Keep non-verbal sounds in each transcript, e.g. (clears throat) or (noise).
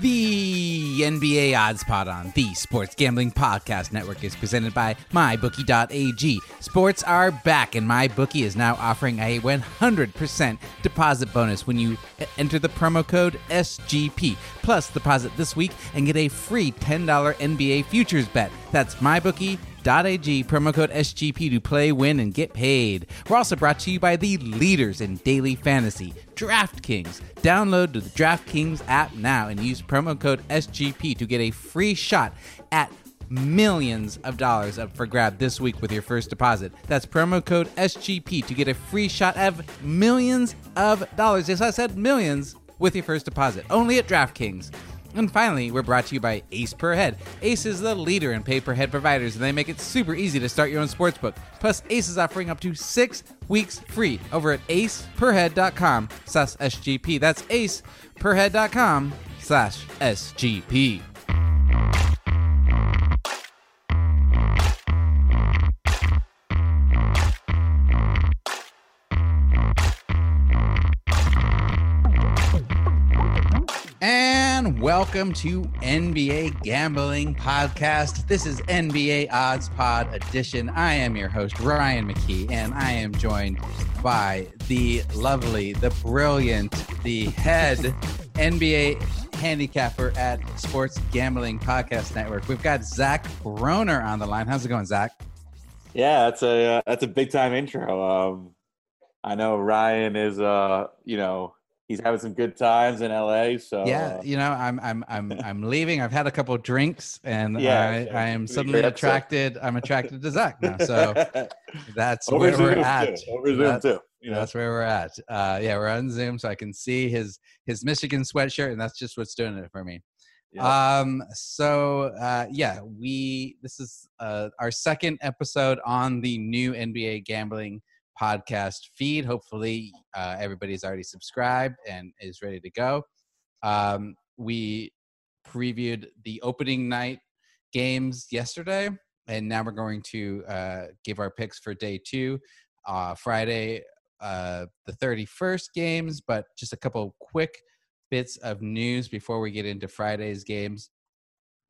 The NBA Odds Pod on the Sports Gambling Podcast Network is presented by MyBookie.ag. Sports are back, and MyBookie is now offering a 100% deposit bonus when you enter the promo code SGP. Plus, deposit this week and get a free $10 NBA futures bet. That's MyBookie.ag DraftKings.ag, promo code SGP to play, win, and get paid. We're also brought to you by the leaders in daily fantasy, DraftKings. Download the DraftKings app now and use promo code SGP to get a free shot at millions of dollars up for grab this week with your first deposit. That's promo code SGP to get a free shot of millions of dollars. Yes, I said millions with your first deposit. Only at DraftKings. And finally, we're brought to you by Ace Per Head. Ace is the leader in pay per head providers, and they make it super easy to start your own sportsbook. Plus, Ace is offering up to six weeks free over at aceperhead.com slash SGP. That's aceperhead.com slash SGP. And welcome to NBA Gambling Podcast. This is NBA Odds Pod Edition. I am your host, Ryan McKee, and I am joined by the lovely, the brilliant, the head (laughs) NBA handicapper at Sports Gambling Podcast Network. We've got Zach Broner on the line. How's it going, Zach? Yeah, that's a uh, that's a big time intro. Um, I know Ryan is uh, you know he's having some good times in LA. So yeah, uh, you know, I'm I'm I'm (laughs) I'm leaving. I've had a couple drinks, and yeah, I, I am suddenly attracted. I'm attracted to Zach now. So (laughs) that's Over where Zoom we're at. Too. Over Zoom that, too. You know? That's where we're at. Uh, yeah, we're on Zoom, so I can see his his Michigan sweatshirt, and that's just what's doing it for me. Yeah. Um. So, uh, yeah, we this is uh, our second episode on the new NBA gambling podcast feed. Hopefully, uh, everybody's already subscribed and is ready to go. Um, we previewed the opening night games yesterday, and now we're going to uh, give our picks for day two. Uh, Friday, uh, the 31st games, but just a couple quick bits of news before we get into Friday's games.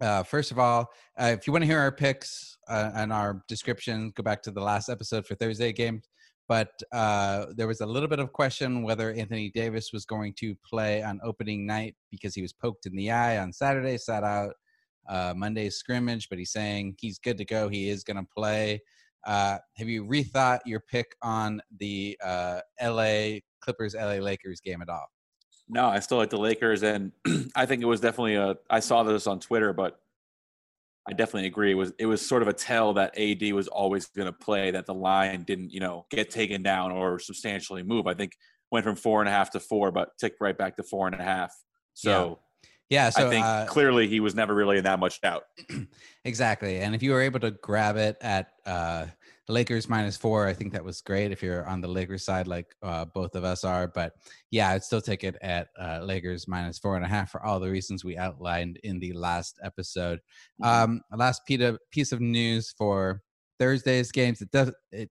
Uh, first of all, uh, if you want to hear our picks uh, and our description, go back to the last episode for Thursday games but uh, there was a little bit of question whether Anthony Davis was going to play on opening night because he was poked in the eye on Saturday, sat out uh, Monday's scrimmage, but he's saying he's good to go. He is going to play. Uh, have you rethought your pick on the uh, LA Clippers LA Lakers game at all? No, I still like the Lakers, and (clears throat) I think it was definitely a. I saw this on Twitter, but I definitely agree. It was it was sort of a tell that AD was always going to play. That the line didn't you know get taken down or substantially move. I think went from four and a half to four, but ticked right back to four and a half. So. Yeah. yeah so I think uh, clearly he was never really in that much doubt. (clears throat) exactly. And if you were able to grab it at uh, Lakers minus four. I think that was great if you're on the Lakers side, like uh, both of us are. But yeah, I'd still take it at uh, Lakers minus four and a half for all the reasons we outlined in the last episode. Mm-hmm. Um, last piece of news for Thursday's games. It does. It,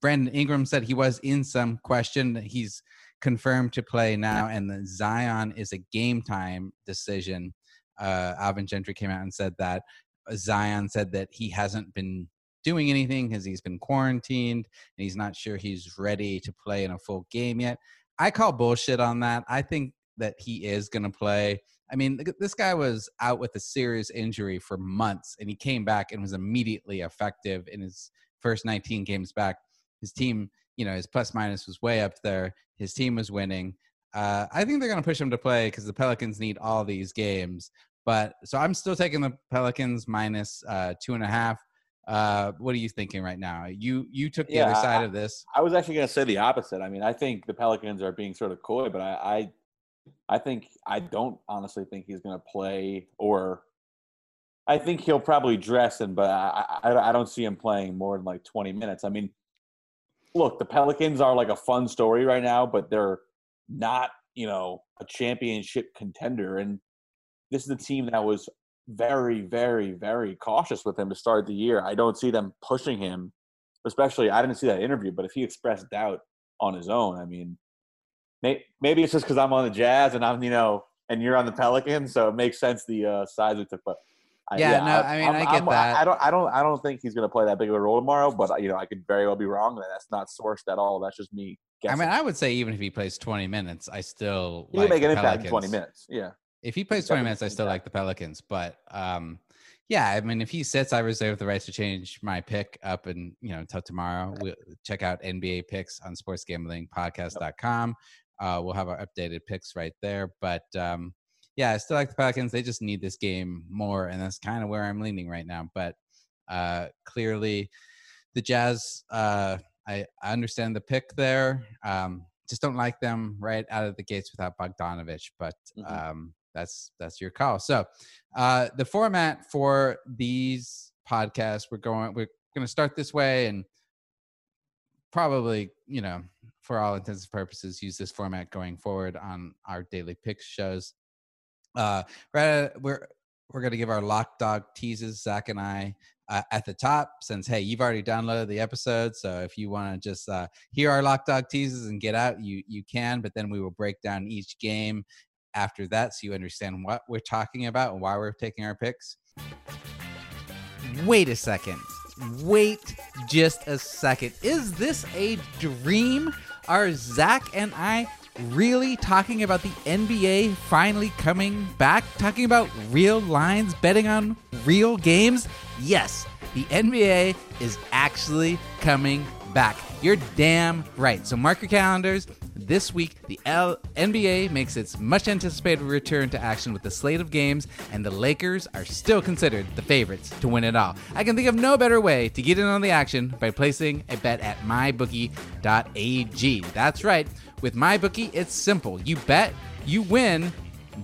Brandon Ingram said he was in some question. He's confirmed to play now, and the Zion is a game time decision. Uh, Alvin Gentry came out and said that Zion said that he hasn't been doing anything because he's been quarantined and he's not sure he's ready to play in a full game yet. I call bullshit on that. I think that he is going to play. I mean, this guy was out with a serious injury for months and he came back and was immediately effective in his first 19 games back. His team, you know, his plus minus was way up there. His team was winning. Uh, I think they're going to push him to play because the Pelicans need all these games. But so I'm still taking the Pelicans minus, uh, two and a half. Uh, what are you thinking right now? You you took the yeah, other side I, of this. I was actually going to say the opposite. I mean, I think the Pelicans are being sort of coy, but I I, I think I don't honestly think he's going to play, or I think he'll probably dress in, but I, I I don't see him playing more than like 20 minutes. I mean, look, the Pelicans are like a fun story right now, but they're not you know a championship contender, and this is a team that was very, very, very cautious with him to start the year. I don't see them pushing him, especially. I didn't see that interview, but if he expressed doubt on his own, I mean, may, maybe it's just because I'm on the Jazz and I'm, you know, and you're on the Pelicans, so it makes sense the uh, size we took. But I, yeah, yeah, no, I, I mean, I'm, i get I'm, that. I don't, I don't, I don't think he's going to play that big of a role tomorrow. But you know, I could very well be wrong. That's not sourced at all. That's just me. Guessing. I mean, I would say even if he plays 20 minutes, I still he like make an impact in 20 minutes. Yeah. If he plays 20 minutes, I still like the Pelicans. But um, yeah, I mean, if he sits, I reserve the right to change my pick up and, you know, until tomorrow. We'll check out NBA picks on sportsgamblingpodcast.com. Uh, we'll have our updated picks right there. But um, yeah, I still like the Pelicans. They just need this game more. And that's kind of where I'm leaning right now. But uh, clearly, the Jazz, uh, I, I understand the pick there. Um, just don't like them right out of the gates without Bogdanovich. But mm-hmm. um, that's that's your call. So uh, the format for these podcasts, we're going we're going to start this way, and probably you know for all intents and purposes use this format going forward on our daily picks shows. Uh, we're we're we're going to give our lock dog teases, Zach and I, uh, at the top. Since hey, you've already downloaded the episode, so if you want to just uh, hear our lock dog teases and get out, you you can. But then we will break down each game after that so you understand what we're talking about and why we're taking our picks. Wait a second. Wait just a second. Is this a dream? Are Zach and I really talking about the NBA finally coming back? Talking about real lines, betting on real games? Yes, the NBA is actually coming back. You're damn right. So mark your calendars. This week, the L- NBA makes its much anticipated return to action with the slate of games, and the Lakers are still considered the favorites to win it all. I can think of no better way to get in on the action by placing a bet at mybookie.ag. That's right. With MyBookie, it's simple. You bet, you win,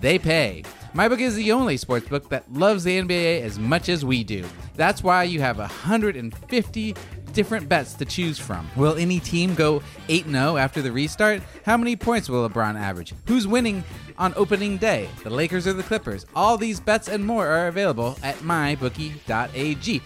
they pay. MyBookie is the only sportsbook that loves the NBA as much as we do. That's why you have 150 different bets to choose from. Will any team go 8 0 after the restart? How many points will LeBron average? Who's winning on opening day? The Lakers or the Clippers? All these bets and more are available at mybookie.ag.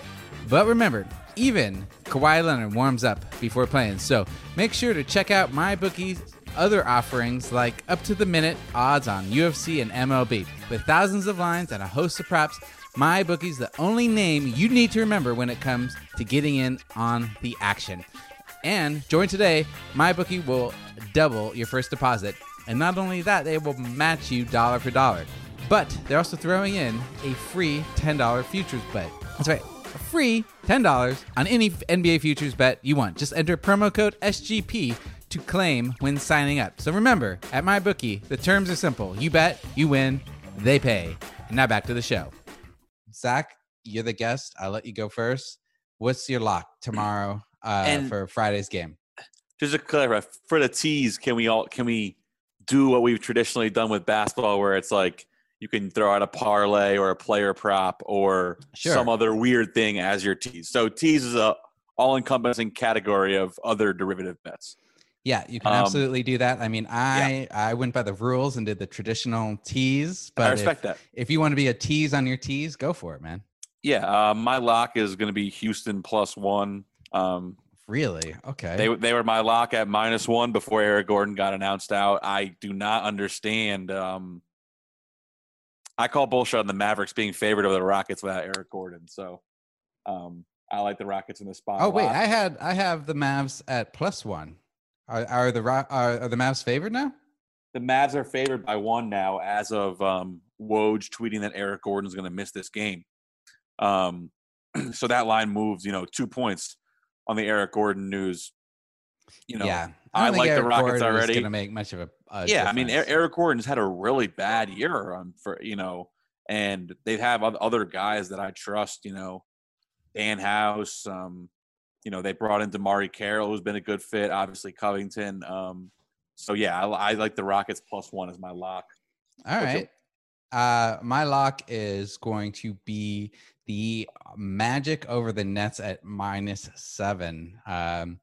But remember, even Kawhi Leonard warms up before playing, so make sure to check out MyBookie's other offerings like up to the minute odds on UFC and MLB. With thousands of lines and a host of props, MyBookie's the only name you need to remember when it comes to getting in on the action. And join today, MyBookie will double your first deposit. And not only that, they will match you dollar for dollar. But they're also throwing in a free $10 futures bet. That's right, a free $10 on any NBA futures bet you want. Just enter promo code SGP to claim when signing up. So remember, at MyBookie, the terms are simple. You bet, you win, they pay. And now back to the show. Zach, you're the guest. I'll let you go first. What's your lock tomorrow uh, for Friday's game? Just to clarify, for the tease, can we all can we do what we've traditionally done with basketball, where it's like you can throw out a parlay or a player prop or sure. some other weird thing as your tease. So tease is a all-encompassing category of other derivative bets. Yeah, you can um, absolutely do that. I mean, I yeah. I went by the rules and did the traditional tease, but I respect if, that. If you want to be a tease on your tease, go for it, man. Yeah, uh, my lock is going to be Houston plus one. Um, really? Okay. They they were my lock at minus one before Eric Gordon got announced out. I do not understand. Um, I call bullshit on the Mavericks being favored over the Rockets without Eric Gordon. So, um, I like the Rockets in this spot. Oh wait, I had I have the Mavs at plus one. Are, are the are, are the Mavs favored now? The Mavs are favored by one now, as of um, Woj tweeting that Eric Gordon's going to miss this game. Um, (clears throat) so that line moves, you know, two points on the Eric Gordon news. You know, yeah, I, I like Eric the Rockets Gordon already. Going to make much of a, a yeah. Difference. I mean, Eric Gordon's had a really bad year um, for you know, and they have other guys that I trust. You know, Danuel, um, you know, they brought in DeMarre Carroll, who's been a good fit. Obviously, Covington. Um, so yeah, I, I, like the Rockets plus one as my lock. All right. Uh, my lock is going to be the Magic over the Nets at minus seven. Um,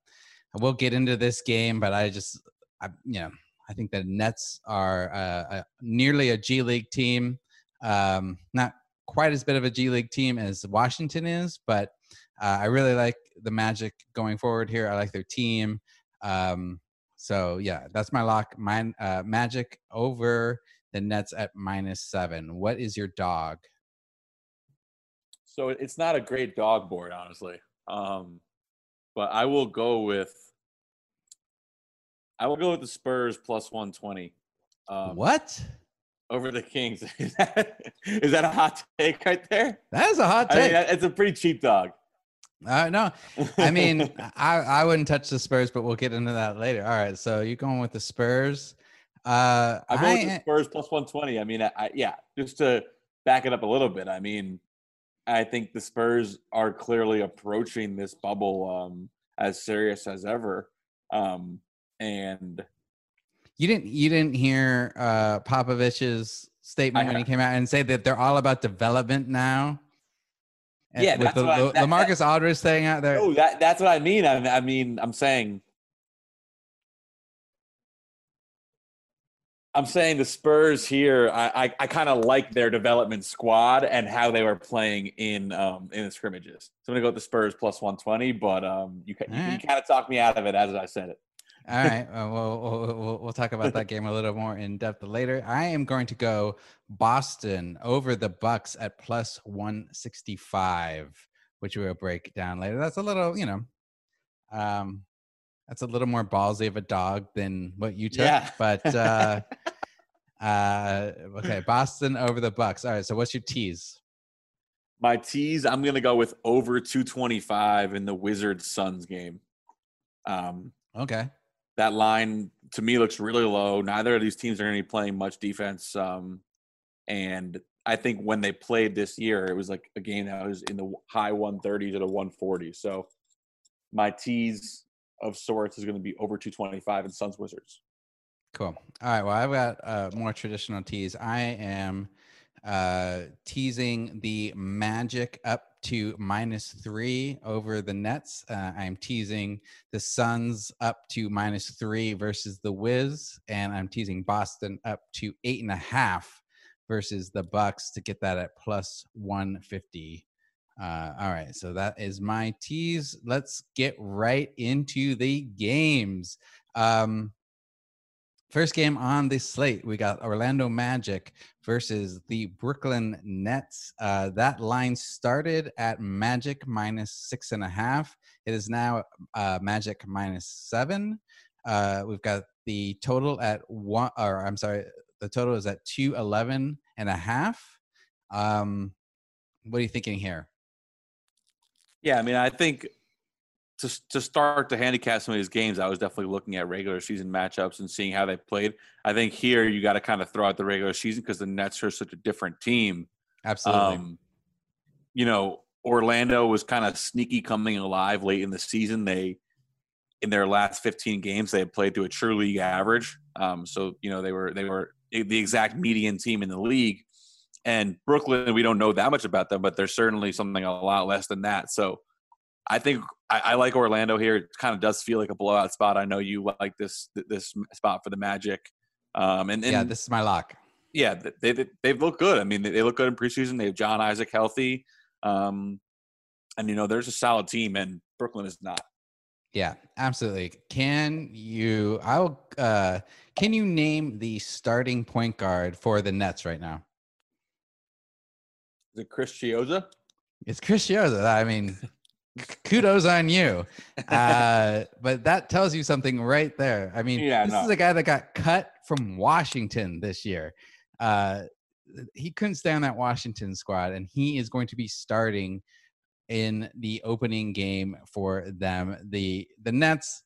we'll get into this game, but I just, I, you know, I think the Nets are uh, a, nearly a G League team. Um, not quite as bit of a G League team as Washington is, but uh, I really like the Magic going forward here. I like their team. Um, so yeah, that's my lock. Mine uh, Magic over The Nets at minus seven. What is your dog? So it's not a great dog board, honestly. Um, but I will go with I will go with the Spurs plus one twenty. Um, what? Over the Kings. (laughs) is, that, is that a hot take right there? That is a hot take. I mean, it's a pretty cheap dog. Uh, no, I mean, (laughs) I, I wouldn't touch the Spurs, but we'll get into that later. All right, so you're going with the Spurs. Uh, I'm going with the Spurs plus 120. I mean, I, I, yeah, just to back it up a little bit. I mean, I think the Spurs are clearly approaching this bubble um, as serious as ever. Um, and you didn't you didn't hear uh, Popovich's statement when he came out and say that they're all about development now. Yeah, with the, I, that, LaMarcus that, Aldridge staying out there. Oh, that, that's what I mean. I, I mean, I'm saying I'm saying the Spurs here. I I, I kind of like their development squad and how they were playing in um in the scrimmages. So I'm gonna go with the Spurs plus 120, but um you you, right. you kind of talked me out of it as I said it. All right, uh, we'll, we'll, we'll talk about that game a little more in depth later. I am going to go Boston over the Bucks at plus 165, which we'll break down later. That's a little, you know, um, that's a little more ballsy of a dog than what you took. Yeah. But uh, (laughs) uh, okay, Boston over the Bucks. All right. So what's your tease? My tease, I'm gonna go with over 225 in the Wizards Suns game. Um, okay. That line to me looks really low. Neither of these teams are going to be playing much defense. Um, and I think when they played this year, it was like a game that was in the high 130s to the 140s. So my tease of sorts is going to be over 225 in Suns Wizards. Cool. All right. Well, I've got more traditional teas. I am uh, teasing the Magic up to minus three over the Nets. Uh, I'm teasing the Suns up to minus three versus the Wiz, and I'm teasing Boston up to eight and a half versus the Bucks to get that at plus 150 uh, all right, so that is my tease. Let's get right into the games. Um, first game on the slate, we got Orlando Magic versus the Brooklyn Nets. Uh, that line started at Magic minus six and a half. It is now uh, Magic minus seven. Uh, we've got the total at one, or I'm sorry, the total is at 211 and a half. Um, what are you thinking here? Yeah, I mean, I think to to start to handicap some of these games, I was definitely looking at regular season matchups and seeing how they played. I think here you got to kind of throw out the regular season because the Nets are such a different team. Absolutely. Um, you know, Orlando was kind of sneaky coming alive late in the season. They in their last 15 games they had played to a true league average. Um, so you know they were they were the exact median team in the league. And Brooklyn, we don't know that much about them, but they're certainly something a lot less than that. So I think I, I like Orlando here. It kind of does feel like a blowout spot. I know you like this this spot for the Magic. Um, and, and yeah, this is my lock. Yeah, they, they they've looked good. I mean, they, they look good in preseason. They have John Isaac healthy, um, and you know there's a solid team, and Brooklyn is not. Yeah, absolutely. Can you? I'll. Uh, can you name the starting point guard for the Nets right now? Is it Chris Chiozza? It's Chris Chiozza. I mean, kudos on you. Uh, but that tells you something right there. I mean, yeah, this no. is a guy that got cut from Washington this year. Uh, he couldn't stay on that Washington squad, and he is going to be starting in the opening game for them. The the Nets.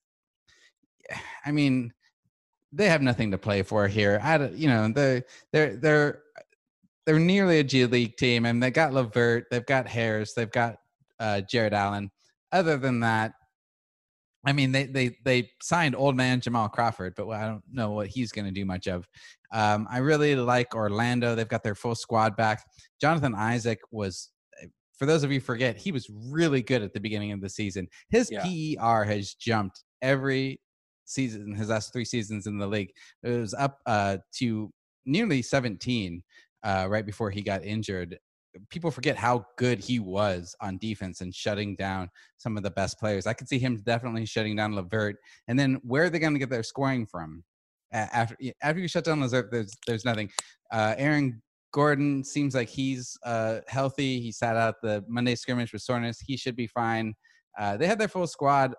I mean, they have nothing to play for here. I, don't, you know, they they're they're they're nearly a G League team, and they got LeVert, they've got Harris, they've got uh, Jarrett Allen. Other than that, I mean, they they they signed old man Jamal Crawford, but I don't know what he's going to do much of. Um, I really like Orlando. They've got their full squad back. Jonathan Isaac was, eh, for those of you forget, he was really good at the beginning of the season. His yeah. PER has jumped every season, his last three seasons in the league. It was up uh, to nearly 17 uh, right before he got injured. People forget how good he was on defense and shutting down some of the best players. I could see him definitely shutting down LeVert. And then where are they going to get their scoring from? after after you shut down Lillard, there's there's nothing. Uh, Aaron Gordon seems like he's uh, healthy. He sat out the Monday scrimmage with soreness. He should be fine. Uh, they have their full squad.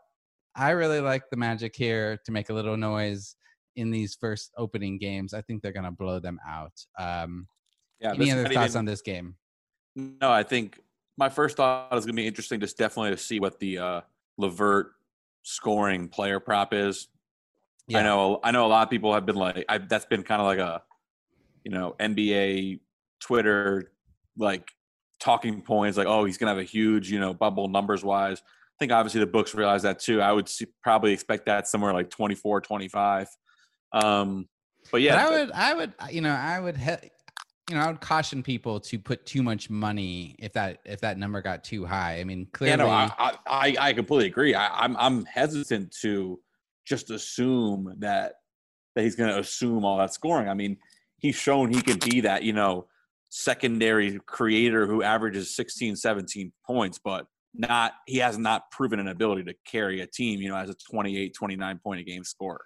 I really like the Magic here to make a little noise in these first opening games. I think they're going to blow them out. Um, yeah. Any other thoughts even, on this game? No, I think my first thought is going to be interesting. Just definitely to see what the uh, LeVert scoring player prop is. Yeah. I know. I know a lot of people have been like, I, that's been kind of like a, you know, NBA Twitter like talking points. Like, oh, he's going to have a huge, you know, bubble numbers wise. I think obviously the books realize that too. I would see, probably expect that somewhere like 24, 25. Um, but yeah, but I would, I would, you know, I would, he- you know, I would caution people to put too much money if that if that number got too high. I mean, clearly, yeah, no, I, I, I completely agree. I, I'm I'm hesitant to just assume that that he's going to assume all that scoring. I mean, he's shown he can be that, you know, secondary creator who averages 16, 17 points, but not he has not proven an ability to carry a team, you know, as a 28, 29 point a game scorer.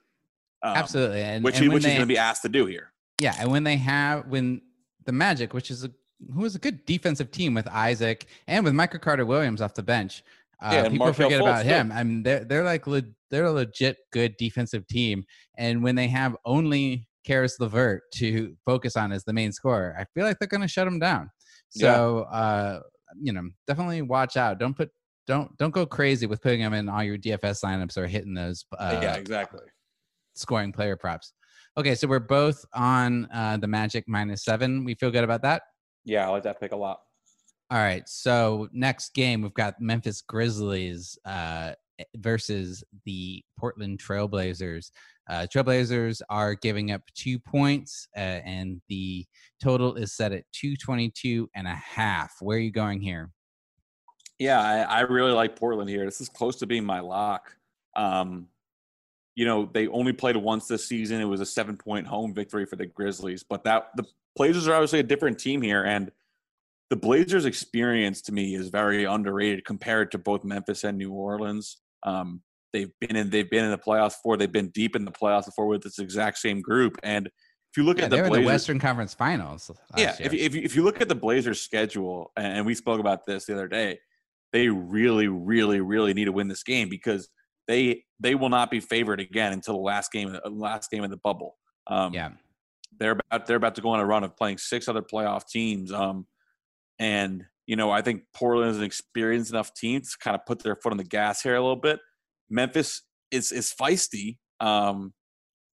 Um, Absolutely. And, which and he, which they, he's going to be asked to do here. Yeah, and when they have when the Magic, which is a who is a good defensive team with Isaac and with Michael Carter Williams off the bench. Uh, yeah, people forget about him. I mean, they're they're like le- they're a legit good defensive team, and when they have only Caris LeVert to focus on as the main scorer, I feel like they're going to shut him down. So, yeah. uh, you know, definitely watch out. Don't put don't don't go crazy with putting them in all your DFS lineups or hitting those. Uh, yeah, exactly. Scoring player props. Okay, so we're both on uh, the Magic minus seven. We feel good about that. Yeah, I like that pick a lot. All right, so next game we've got Memphis Grizzlies uh, versus the Portland Trailblazers. Uh, Trailblazers are giving up two points, uh, and the total is set at 222 and a half. Where are you going here? Yeah, I, I really like Portland here. This is close to being my lock. Um, you know, they only played once this season. It was a seven point home victory for the Grizzlies, but that the Blazers are obviously a different team here. And the Blazers' experience to me is very underrated compared to both Memphis and New Orleans. Um, they've been in they've been in the playoffs before. They've been deep in the playoffs before with this exact same group. And if you look yeah, at the, Blazers, the Western Conference Finals, yeah. If if if you look at the Blazers' schedule, and we spoke about this the other day, they really, really, really need to win this game because they they will not be favored again until the last game last game of the bubble. Um, yeah, they're about they're about to go on a run of playing six other playoff teams. Um, and you know I think Portland is an experienced enough team to kind of put their foot on the gas here a little bit. Memphis is is feisty. Um,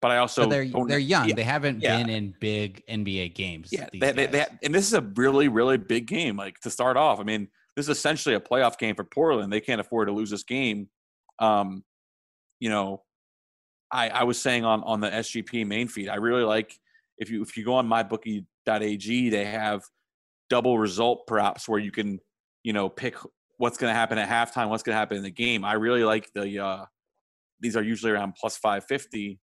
but I also but they're they're young. Yeah, they haven't yeah. been in big NBA games. Yeah, they, they, they, and this is a really really big game. Like to start off, I mean, this is essentially a playoff game for Portland. They can't afford to lose this game. Um, you know, I I was saying on on the SGP main feed, I really like if you if you go on mybookie.ag, they have double result props where you can you know pick what's going to happen at halftime, what's going to happen in the game. I really like the uh, these are usually around plus 550.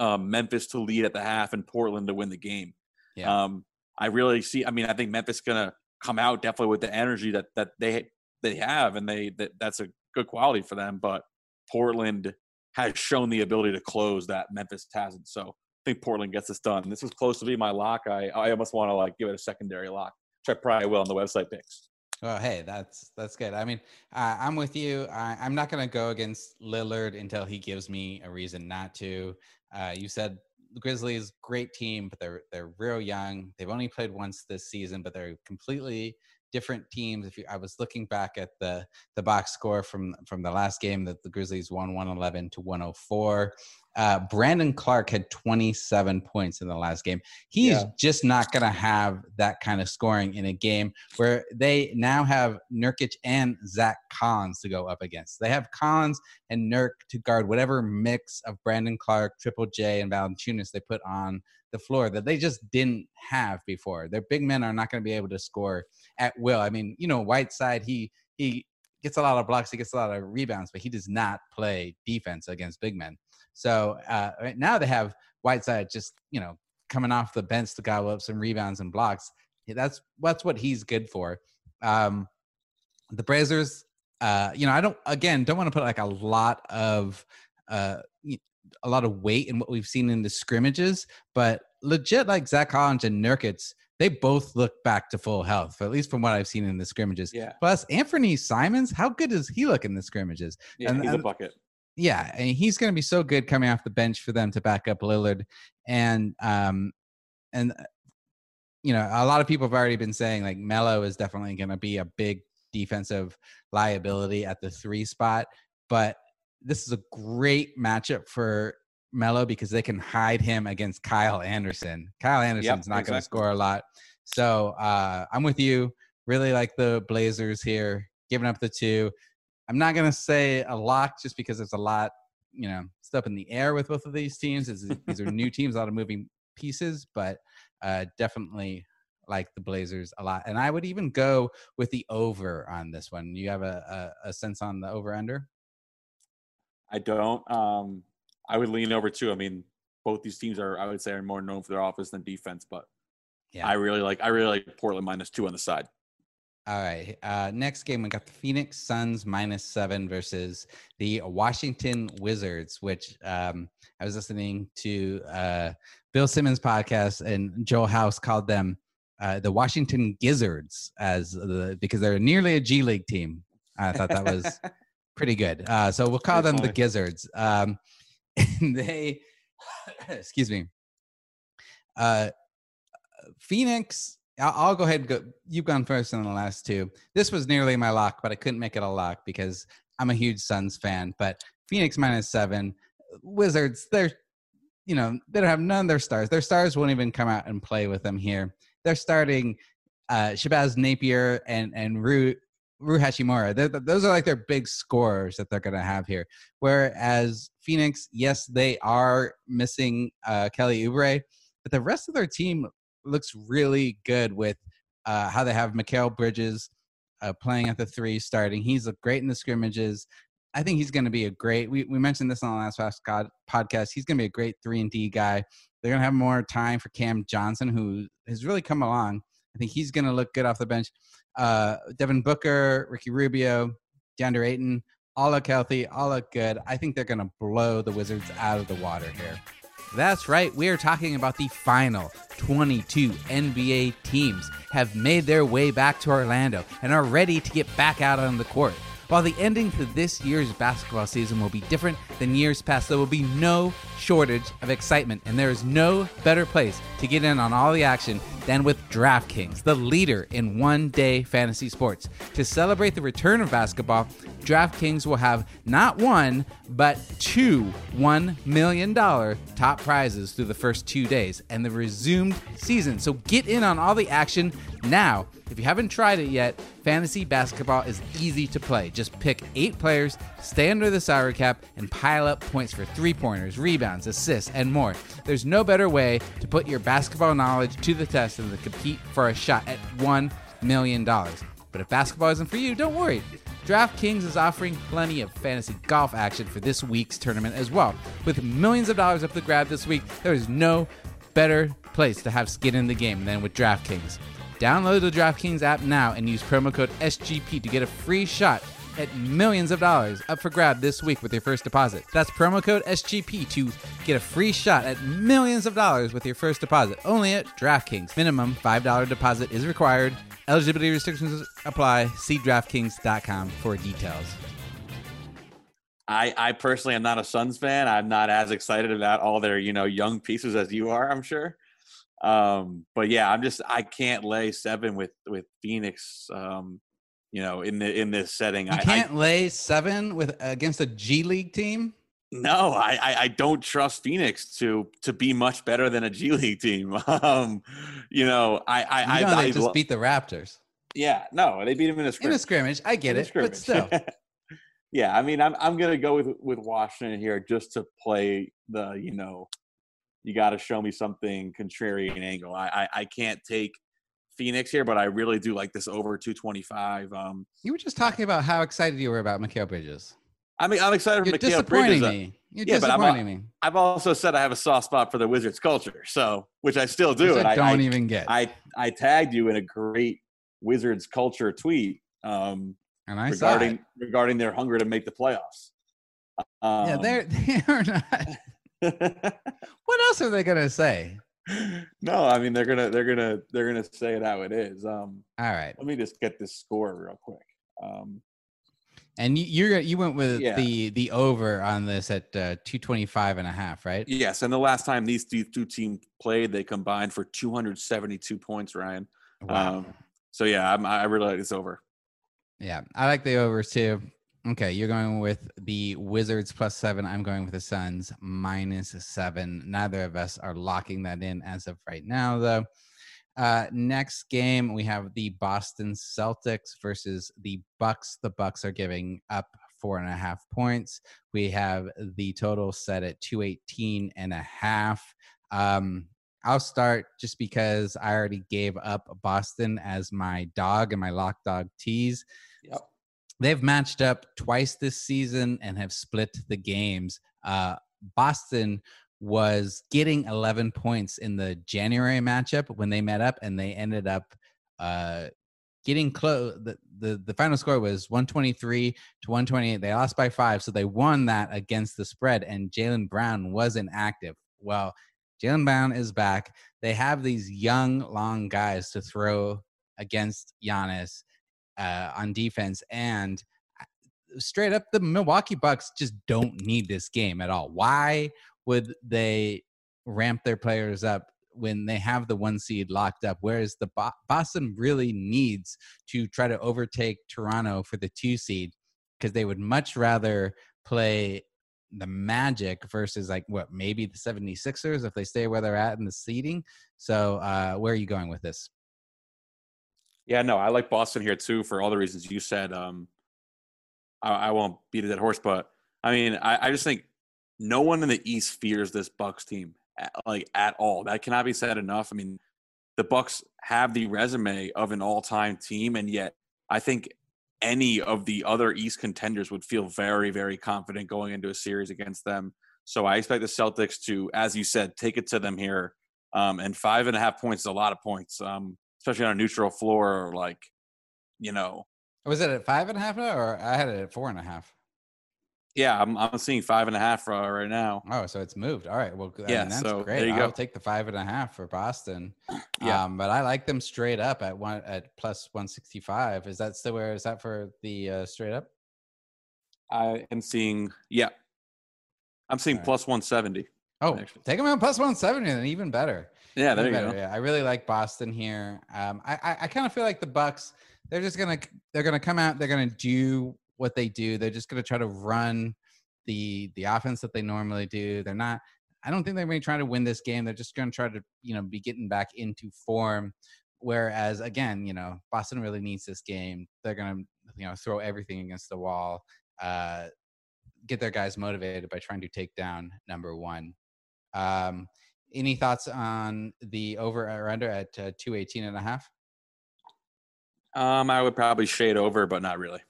Um, Memphis to lead at the half and Portland to win the game. Yeah. Um, I really see. I mean, I think Memphis going to come out definitely with the energy that that they they have, and they that that's a good quality for them. But Portland has shown the ability to close that Memphis hasn't. So I think Portland gets this done. This is close to be my lock. I I almost want to like give it a secondary lock, which I probably will on the website picks. Oh, hey, that's that's good. I mean, uh, I'm with you. I, am not going to go against Lillard until he gives me a reason not to. Uh, you said the Grizzlies, great team, but they're they're real young. They've only played once this season, but they're completely different teams. If you, I was looking back at the the box score from from the last game that the Grizzlies won 111 to 104. Uh, Brandon Clarke had 27 points in the last game. He's yeah. just not going to have that kind of scoring in a game where they now have Nurkic and Zach Collins to go up against. They have Collins and Nurk to guard whatever mix of Brandon Clark, Triple J, and Valanciunas they put on the floor that they just didn't have before. Their big men are not going to be able to score at will. I mean, you know, Whiteside, he he gets a lot of blocks, he gets a lot of rebounds, but he does not play defense against big men. So uh, right now they have Whiteside just you know coming off the bench to gobble up some rebounds and blocks. That's that's what he's good for. Um, the Blazers, uh, you know, I don't again don't want to put like a lot of uh, a lot of weight in what we've seen in the scrimmages, but legit like Zach Collins and Nurkic, they both look back to full health, at least from what I've seen in the scrimmages. Yeah. Plus, Anthony Simons, how good does he look in the scrimmages? Yeah, And- he's a bucket. Yeah, and he's going to be so good coming off the bench for them to back up Lillard, and um, and uh, you know a lot of people have already been saying like Melo is definitely going to be a big defensive liability at the three spot, but this is a great matchup for Melo because they can hide him against Kyle Anderson. Kyle Anderson's not going to score a lot, so uh, I'm with you. Really like the Blazers here, giving up the two. I'm not going to say a lock just because there's a lot, you know, stuff in the air with both of these teams. These are new (laughs) teams, a lot of moving pieces, but uh, definitely like the Blazers a lot. And I would even go with the over on this one. You have a, a, a sense on the over under? I don't. Um, I would lean over too. I mean, both these teams are, I would say, are more known for their offense than defense. But Yeah. I really like, I really like Portland minus two on the side. All right. Uh, next game, we got the Phoenix Suns minus seven versus the Washington Wizards, which um, I was listening to uh, Bill Simmons' podcast, and Joe House called them uh, the Washington Gizzards as the because they're nearly a G League team. I thought that was (laughs) pretty good. Uh, so we'll call them the. Gizzards. Um, (laughs) and they, (coughs) excuse me, uh, Phoenix. I'll, I'll go ahead and go. You've gone first in the last two. This was nearly my lock, but I couldn't make it a lock because I'm a huge Suns fan. But Phoenix minus seven, Wizards. They're, you know, they don't have none of their stars. Their stars won't even come out and play with them here. They're starting uh, Shabazz Napier and and Ru Rui Hachimura. They're, those are like their big scorers that they're going to have here. Whereas Phoenix, yes, they are missing uh, Kelly Oubre, but the rest of their team looks really good with uh, how they have Mikal Bridges uh, playing at the three, starting. He's great in the scrimmages. I think he's going to be a great. We, we mentioned this on the last Fast podcast. He's going to be a great three and D guy. They're going to have more time for Cam Johnson, who has really come along. I think he's going to look good off the bench. Uh, Devin Booker, Ricky Rubio, DeAndre Ayton, all look healthy, all look good. I think they're going to blow the Wizards out of the water here. That's right. We are talking about the final 22 NBA teams have made their way back to Orlando and are ready to get back out on the court. While the ending to this year's basketball season will be different than years past, there will be no shortage of excitement, and there is no better place to get in on all the action than with DraftKings, the leader in one day fantasy sports. To celebrate the return of basketball, DraftKings will have not one, but two $1 million top prizes through the first two days and the resumed season. So get in on all the action now. If you haven't tried it yet, fantasy basketball is easy to play. Just pick eight players, stay under the salary cap, and pile up points for three pointers, rebounds, assists, and more. There's no better way to put your basketball knowledge to the test than to compete for a shot at $1 million. But if basketball isn't for you, don't worry. DraftKings is offering plenty of fantasy golf action for this week's tournament as well. With millions of dollars up for the grab this week, there is no better place to have skin in the game than with DraftKings. Download the DraftKings app now and use promo code SGP to get a free shot at millions of dollars up for grab this week with your first deposit. That's promo code SGP to get a free shot at millions of dollars with your first deposit. Only at DraftKings. Minimum $5 deposit is required. Eligibility restrictions apply. See DraftKings.com for details. I, I personally am not a Suns fan. I'm not as excited about all their, you know, young pieces as you are, I'm sure. Um, but yeah, I'm just I can't lay seven with with Phoenix. Um, you know, in the in this setting, You I, I can't lay seven with against a G League team. No, I, I I don't trust Phoenix to to be much better than a G League team. (laughs) Um, you know, I I, You I, know I they just lo- beat the Raptors yeah, no, they beat him in a scrimmage. in a scrimmage. I get in it, but still, (laughs) yeah, I mean, I'm I'm gonna go with with Washington here just to play the you know, you got to show me something contrarian angle. I, I I can't take Phoenix here, but I really do like this over 225. Um, you were just talking about how excited you were about Mikal Bridges. I mean, I'm excited for You're disappointing Bridges. Me. You're yeah, but I'm disappointing me. I've also said I have a soft spot for the Wizards culture, so which I still do. And I don't I, even get. I I tagged you in a great Wizards culture tweet um, and I regarding regarding their hunger to make the playoffs. Um, Yeah, they're (laughs) they are not. (laughs) what else are they gonna say? no, I mean they're gonna they're gonna they're gonna say it how it is. Um, All right, let me just get this score real quick. Um, and you you're, you went with Yeah. the the over on this at uh, 225 and a half, right? yes, and the last time these two, two teams played, they combined for 272 points. Ryan. Wow. Um, so yeah, I'm, I really like this over. Yeah, I like the overs too. Okay, you're going with the Wizards plus seven. I'm going with the Suns minus seven. Neither of us are locking that in as of right now, though. Uh, next game, we have the Boston Celtics versus the Bucks. The Bucks are giving up four and a half points. We have the total set at 218 and a half. Um, I'll start just because I already gave up Boston as my dog and my lock dog tease Yep. they've matched up twice this season and have split the games. Uh, Boston was getting 11 points in the January matchup when they met up, and they ended up uh, getting close. The, the the final score was 123 to 128. They lost by five, so they won that against the spread. And Jaylen Brown wasn't active. Well, Jaylen Brown is back. They have these young, long guys to throw against Giannis uh, on defense, and uh, straight up, the Milwaukee Bucks just don't need this game at all. Why would they ramp their players up when they have the one seed locked up? Whereas the Bo- Boston really needs to try to overtake Toronto for the two seed because they would much rather play the Magic versus like what maybe the 76ers if they stay where they're at in the seeding. So uh, where are you going with this? Yeah, no, I like Boston here too for all the reasons you said. Um, I, I won't beat a dead horse, but I mean, I, I just think no one in the East fears this Bucks team like at all. That cannot be said enough. I mean, the Bucks have the resume of an all-time team, and yet I think any of the other East contenders would feel very, very confident going into a series against them. So I expect the Celtics to, as you said, take it to them here. Um, and five and a half points is a lot of points. Um, especially on a neutral floor, like you know, Was it at five and a half now, or I had it at four and a half? Yeah, I'm I'm seeing five and a half uh, right now. Oh, so it's moved. All right. Well, I Yeah, mean, that's so great. there you I'll go. take the five and a half for Boston. (clears throat) Yeah. Um, but I like them straight up at one at plus one sixty five. Is that still where is that for the uh, straight up? I am seeing, yeah, I'm seeing Alright. plus 170. Oh, Actually. take them at plus one seventy, then even better. Yeah, there you Even go. Yeah, I really like Boston here. Um, I I, I kind of feel like the Bucks. They're just gonna they're gonna come out. They're gonna do what they do. They're just gonna try to run the the offense that they normally do. They're not. I don't think they're going to try to win this game. They're just going to try to you know be getting back into form. Whereas again, you know, Boston really needs this game. They're going to you know throw everything against the wall. Uh, get their guys motivated by trying to take down number one. Um, any thoughts on the over or under at uh, 218 and a half? Um, I would probably shade over, but not really.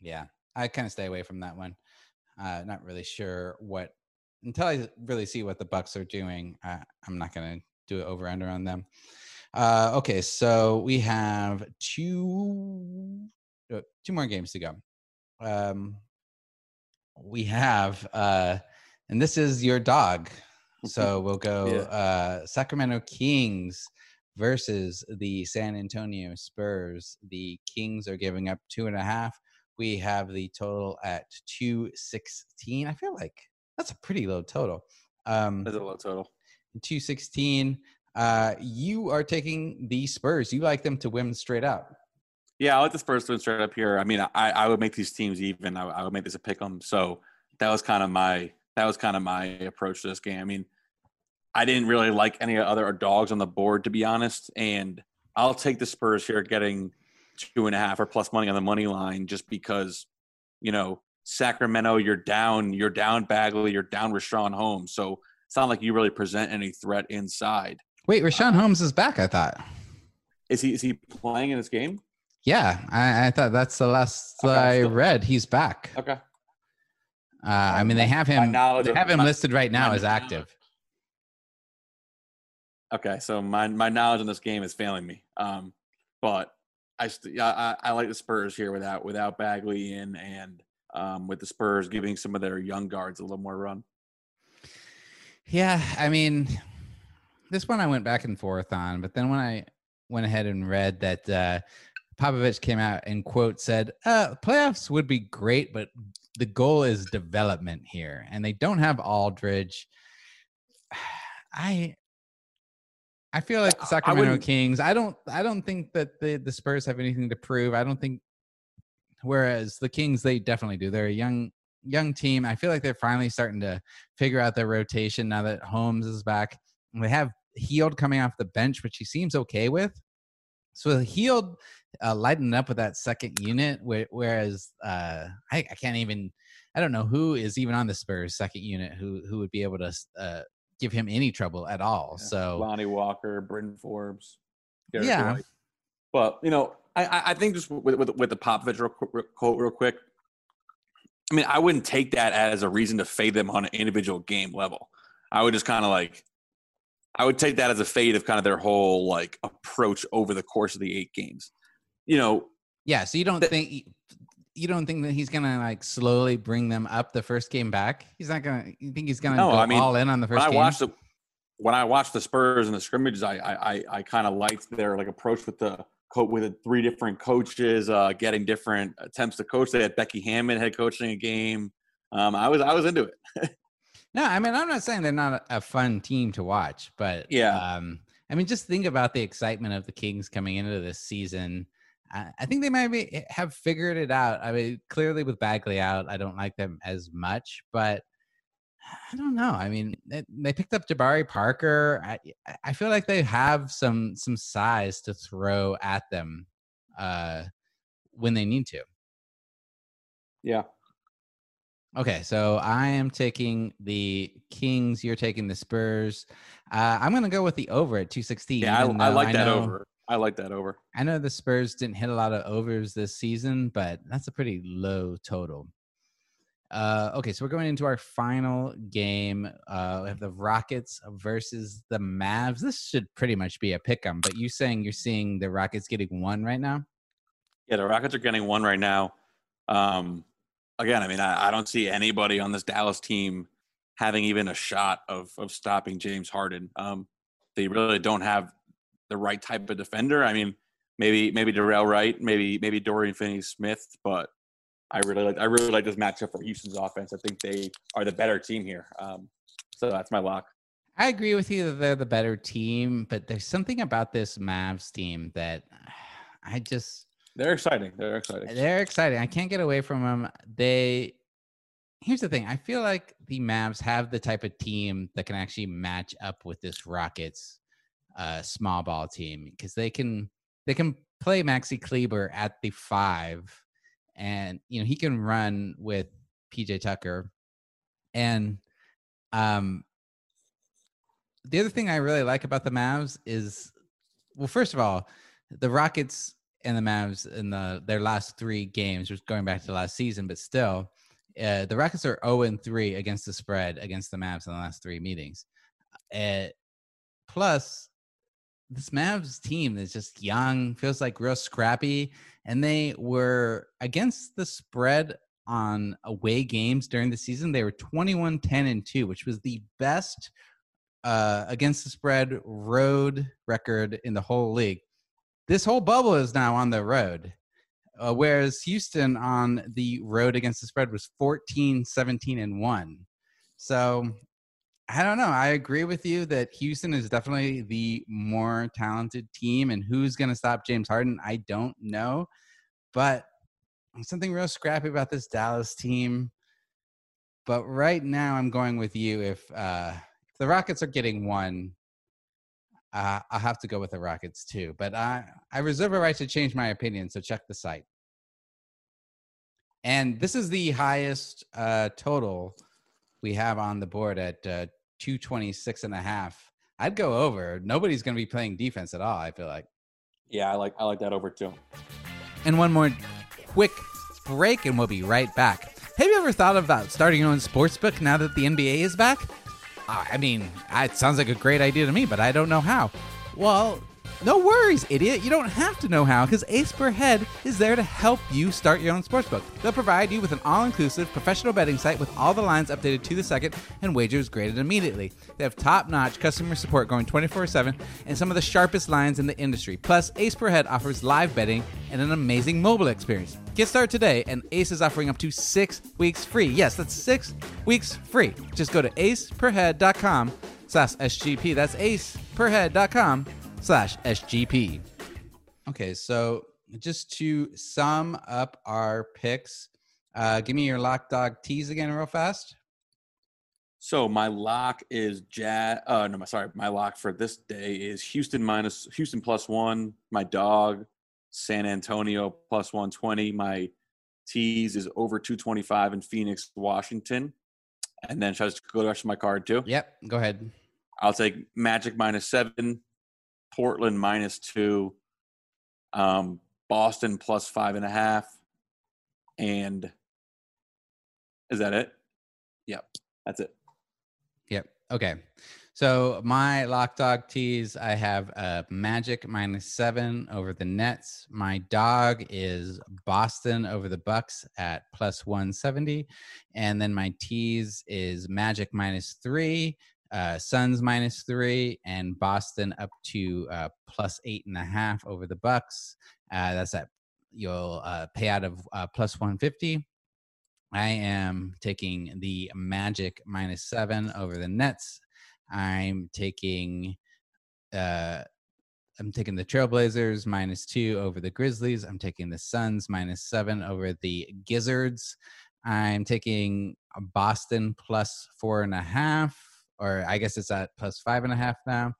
Yeah, I kind of stay away from that one. Uh, not really sure what until I really see what the Bucks are doing. Uh, I'm not going to do it over under on them. Uh, okay, so we have two uh, two more games to go. Um, we have, uh, and this is your dog. (laughs) So we'll go Yeah. uh, Sacramento Kings versus the San Antonio Spurs. The Kings are giving up two and a half. We have the total at 216. I feel like that's a pretty low total. Um, That's a low total. 216. Uh, you are taking the Spurs. You like them to win straight up. Yeah, I like the Spurs to win straight up here. I mean, I, I would make these teams even. I, I would make this a pick 'em. So that was kind of my that was kind of my approach to this game. I mean, I didn't really like any other dogs on the board to be honest, and I'll take the Spurs here, getting two and a half or plus money on the money line, just because you know Sacramento, you're down, you're down Bagley, you're down Richaun Holmes, so it's not like you really present any threat inside. Wait, Richaun Holmes is back. I thought. Is he is he playing in this game? Yeah, I, I thought that's the last Okay, I still- read. He's back. Okay. Uh, I mean, they have him. They have him my- listed right now as active. Okay, so my my knowledge on this game is failing me. Um, but I st- I, I like the Spurs here without without Bagley in and um, with the Spurs giving some of their young guards a little more run. Yeah, I mean, this one I went back and forth on, but then when I went ahead and read that uh, Popovich came out and quote said, uh, "Playoffs would be great, but the goal is development here, and they don't have Aldridge." (sighs) I I feel like the Sacramento Kings. I don't. I don't think that the the Spurs have anything to prove. I don't think. Whereas the Kings, they definitely do. They're a young young team. I feel like they're finally starting to figure out their rotation now that Holmes is back. They have Hield coming off the bench, which he seems okay with. So Hield uh, lighting up with that second unit, whereas uh, I, I, can't even. I don't know who is even on the Spurs second unit who who would be able to uh, give him any trouble at all. Yeah. So Lonnie Walker, Bryn Forbes, Derrick yeah. White. But you know, I I think just with with, with the Popovich quote real quick. I mean, I wouldn't take that as a reason to fade them on an individual game level. I would just kind of like I would take that as a fade of kind of their whole like approach over the course of the eight games. You know. Yeah. So you don't th- think you don't think that he's gonna like slowly bring them up the first game back? He's not gonna. You think he's gonna no, go I mean, all in on the first? When game? I watched the when I watched the Spurs and the scrimmages, I I I kind of liked their like approach with the with the three different coaches, uh, getting different attempts to coach. They had Becky Hammon head coaching a game. Um, I was I was into it. (laughs) No, I mean I'm not saying they're not a, fun team to watch, but yeah, um, I mean just think about the excitement of the Kings coming into this season. I, I think they might be, eh, have figured it out. I mean, clearly with Bagley out, I don't like them as much, but I don't know. I mean, they, they picked up Jabari Parker. I, I feel like they have some some size to throw at them uh, when they need to. Yeah, Okay, so I am taking the Kings. You're taking the Spurs. Uh, I'm going to go with the over at 216. Yeah, I, I like that over. I like that over. I know the Spurs didn't hit a lot of overs this season, but that's a pretty low total. Uh, okay, so we're going into our final game. Uh, we have the Rockets versus the Mavs. This should pretty much be a pick 'em, but you saying you're seeing the Rockets getting one right now? Yeah, the Rockets are getting one right now. Um, again, I mean, I, I, don't see anybody on this Dallas team having even a shot of of stopping James Harden. Um, they really don't have the right type of defender. I mean, maybe maybe Delon Wright, maybe maybe Dorian Finney-Smith, but I really like I really like this matchup for Houston's offense. I think they are the better team here. Um, so that's my lock. I agree with you that they're the better team, but there's something about this Mavs team that (sighs) I just they're exciting. They're exciting. They're exciting. I can't get away from them. They here's the thing. I feel like the Mavs have the type of team that can actually match up with this Rockets uh, small ball team because they can they can play Maxi Kleber at the five, and you know he can run with PJ Tucker, and um, the other thing I really like about the Mavs is, well, first of all, the Rockets and the Mavs in the their last three games, just going back to last season, but still, uh, the Rockets are 0 and 3 against the spread against the Mavs in the last three meetings. Uh, plus, this Mavs team is just young, feels like real scrappy, and they were against the spread on away games during the season. They were 21 10 and 2, which was the best uh, against the spread road record in the whole league this whole bubble is now on the road. Uh, whereas Houston on the road against the spread was 14, 17, and 1. So I don't know. I agree with you that Houston is definitely the more talented team, and who's going to stop James Harden, I don't know. But something real scrappy about this Dallas team. But right now, I'm going with you. If, uh, if the Rockets are getting one, uh, I'll have to go with the Rockets too. But I, I reserve a right to change my opinion, so check the site. And this is the highest uh, total we have on the board at uh, 226 and a half. I'd go over. Nobody's going to be playing defense at all, I feel like. Yeah, I like I like that over too. And one more quick break and we'll be right back. Have you ever thought about starting your own sports book now that the NBA is back? Uh, I mean, it sounds like a great idea to me, but I don't know how. Well, No worries, idiot. You don't have to know how because Ace Per Head is there to help you start your own sportsbook. They'll provide you with an all inclusive professional betting site with all the lines updated to the second and wagers graded immediately. They have top notch customer support going 24 7 and some of the sharpest lines in the industry. Plus, Ace Per Head offers live betting and an amazing mobile experience. Get started today, and Ace is offering up to six weeks free. Yes, that's six weeks free. Just go to aceperhead.com slash SGP. That's aceperhead.com slash SGP. Okay, so just to sum up our picks, uh, give me your lock dog tease again, real fast. So my lock is Jazz. Uh, no, my sorry, my lock for this day is Houston minus Houston plus one. My dog, San Antonio plus one twenty. My tease is over two twenty five in Phoenix, Washington. And then should I just go the rest of my card too? Yep, go ahead. I'll take Magic minus seven, Portland minus two, um, Boston plus five and a half, and is that it? Yep, that's it. Yep. Okay. So my lock dog tease, I have uh, Magic minus seven over the Nets. My dog is Boston over the Bucks at plus one seventy, and then my tease is Magic minus three, uh, Suns minus three, and Boston up to uh, plus eight and a half over the Bucks. Uh, that's at you'll uh, pay out of uh, plus one fifty. I am taking the Magic minus seven over the Nets. I'm taking uh I'm taking the Trailblazers minus two over the Grizzlies. I'm taking the Suns minus seven over the Gizzards. I'm taking Boston plus four and a half, or I guess it's at plus five and a half now.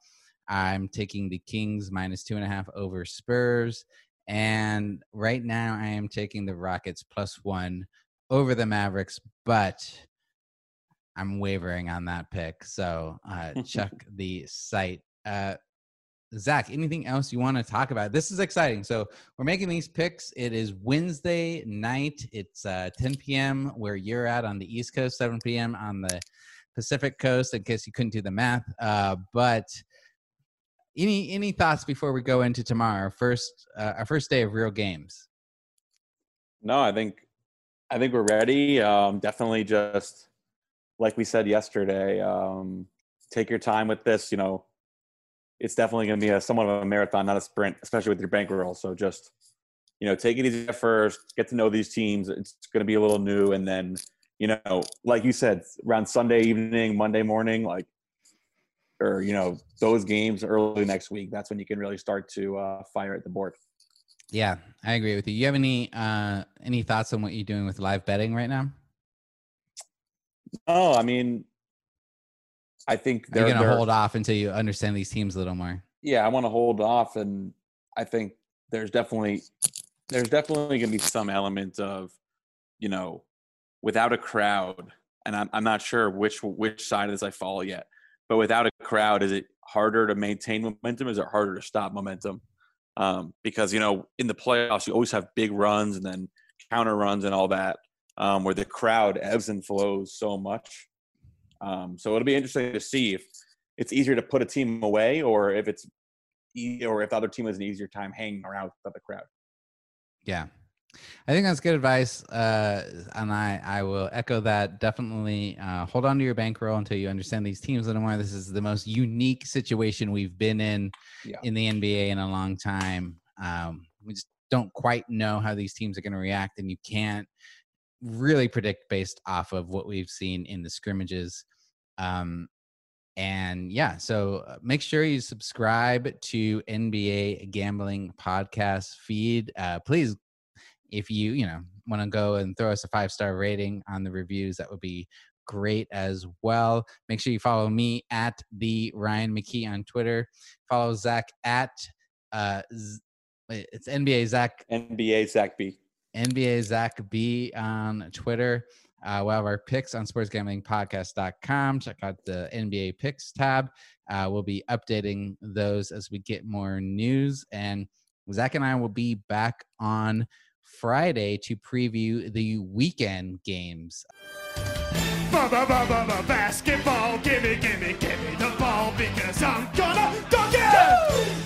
I'm taking the Kings minus two and a half over Spurs. And right now I am taking the Rockets plus one over the Mavericks, but I'm wavering on that pick. So uh, (laughs) check the site. Uh, Zach, anything else you want to talk about? This is exciting. So we're making these picks. It is Wednesday night. It's uh, 10 p.m. where you're at on the East Coast, 7 p.m. on the Pacific Coast. In case you couldn't do the math, uh, but any any thoughts before we go into tomorrow, our first uh, our first day of real games? No, I think I think we're ready. Um, definitely just like we said yesterday, um, take your time with this. You know, it's definitely going to be a somewhat of a marathon, not a sprint, especially with your bankroll. So just you know, take it easy at first. Get to know these teams. It's going to be a little new, and then you know, like you said, around Sunday evening, Monday morning, like or you know those games early next week. That's when you can really start to uh, fire at the board. Yeah, I agree with you. You have any uh, any thoughts on what you're doing with live betting right now? No, I mean, I think they're going to hold off until you understand these teams a little more. Yeah, I want to hold off, and I think there's definitely there's definitely going to be some element of, you know, without a crowd, and I'm I'm not sure which which side of this I follow yet, but without a crowd, is it harder to maintain momentum? Is it harder to stop momentum? Um, because you know, in the playoffs, you always have big runs and then counter runs and all that um, where the crowd ebbs and flows so much. Um, so it'll be interesting to see if it's easier to put a team away or if it's or if the other team has an easier time hanging around with the crowd. Yeah. I think that's good advice, uh, and I, I will echo that. Definitely uh, hold on to your bankroll until you understand these teams a little more. This is the most unique situation we've been in yeah. in the NBA in a long time. Um, we just don't quite know how these teams are going to react, and you can't really predict based off of what we've seen in the scrimmages. Um, and yeah, so uh, make sure you subscribe to NBA Gambling Podcast feed. Uh, please, if you you know want to go and throw us a five star rating on the reviews, that would be great as well. Make sure you follow me at the Ryan McKee on Twitter. Follow Zach at uh, it's NBA Zach NBA Zach B. NBA Zach B on Twitter. Uh, we'll have our picks on sportsgamblingpodcast.com. Check out the NBA picks tab. Uh, we'll be updating those as we get more news. And Zach and I will be back on Friday to preview the weekend games. Basketball, gimme, gimme, gimme the ball because I'm gonna dunk it!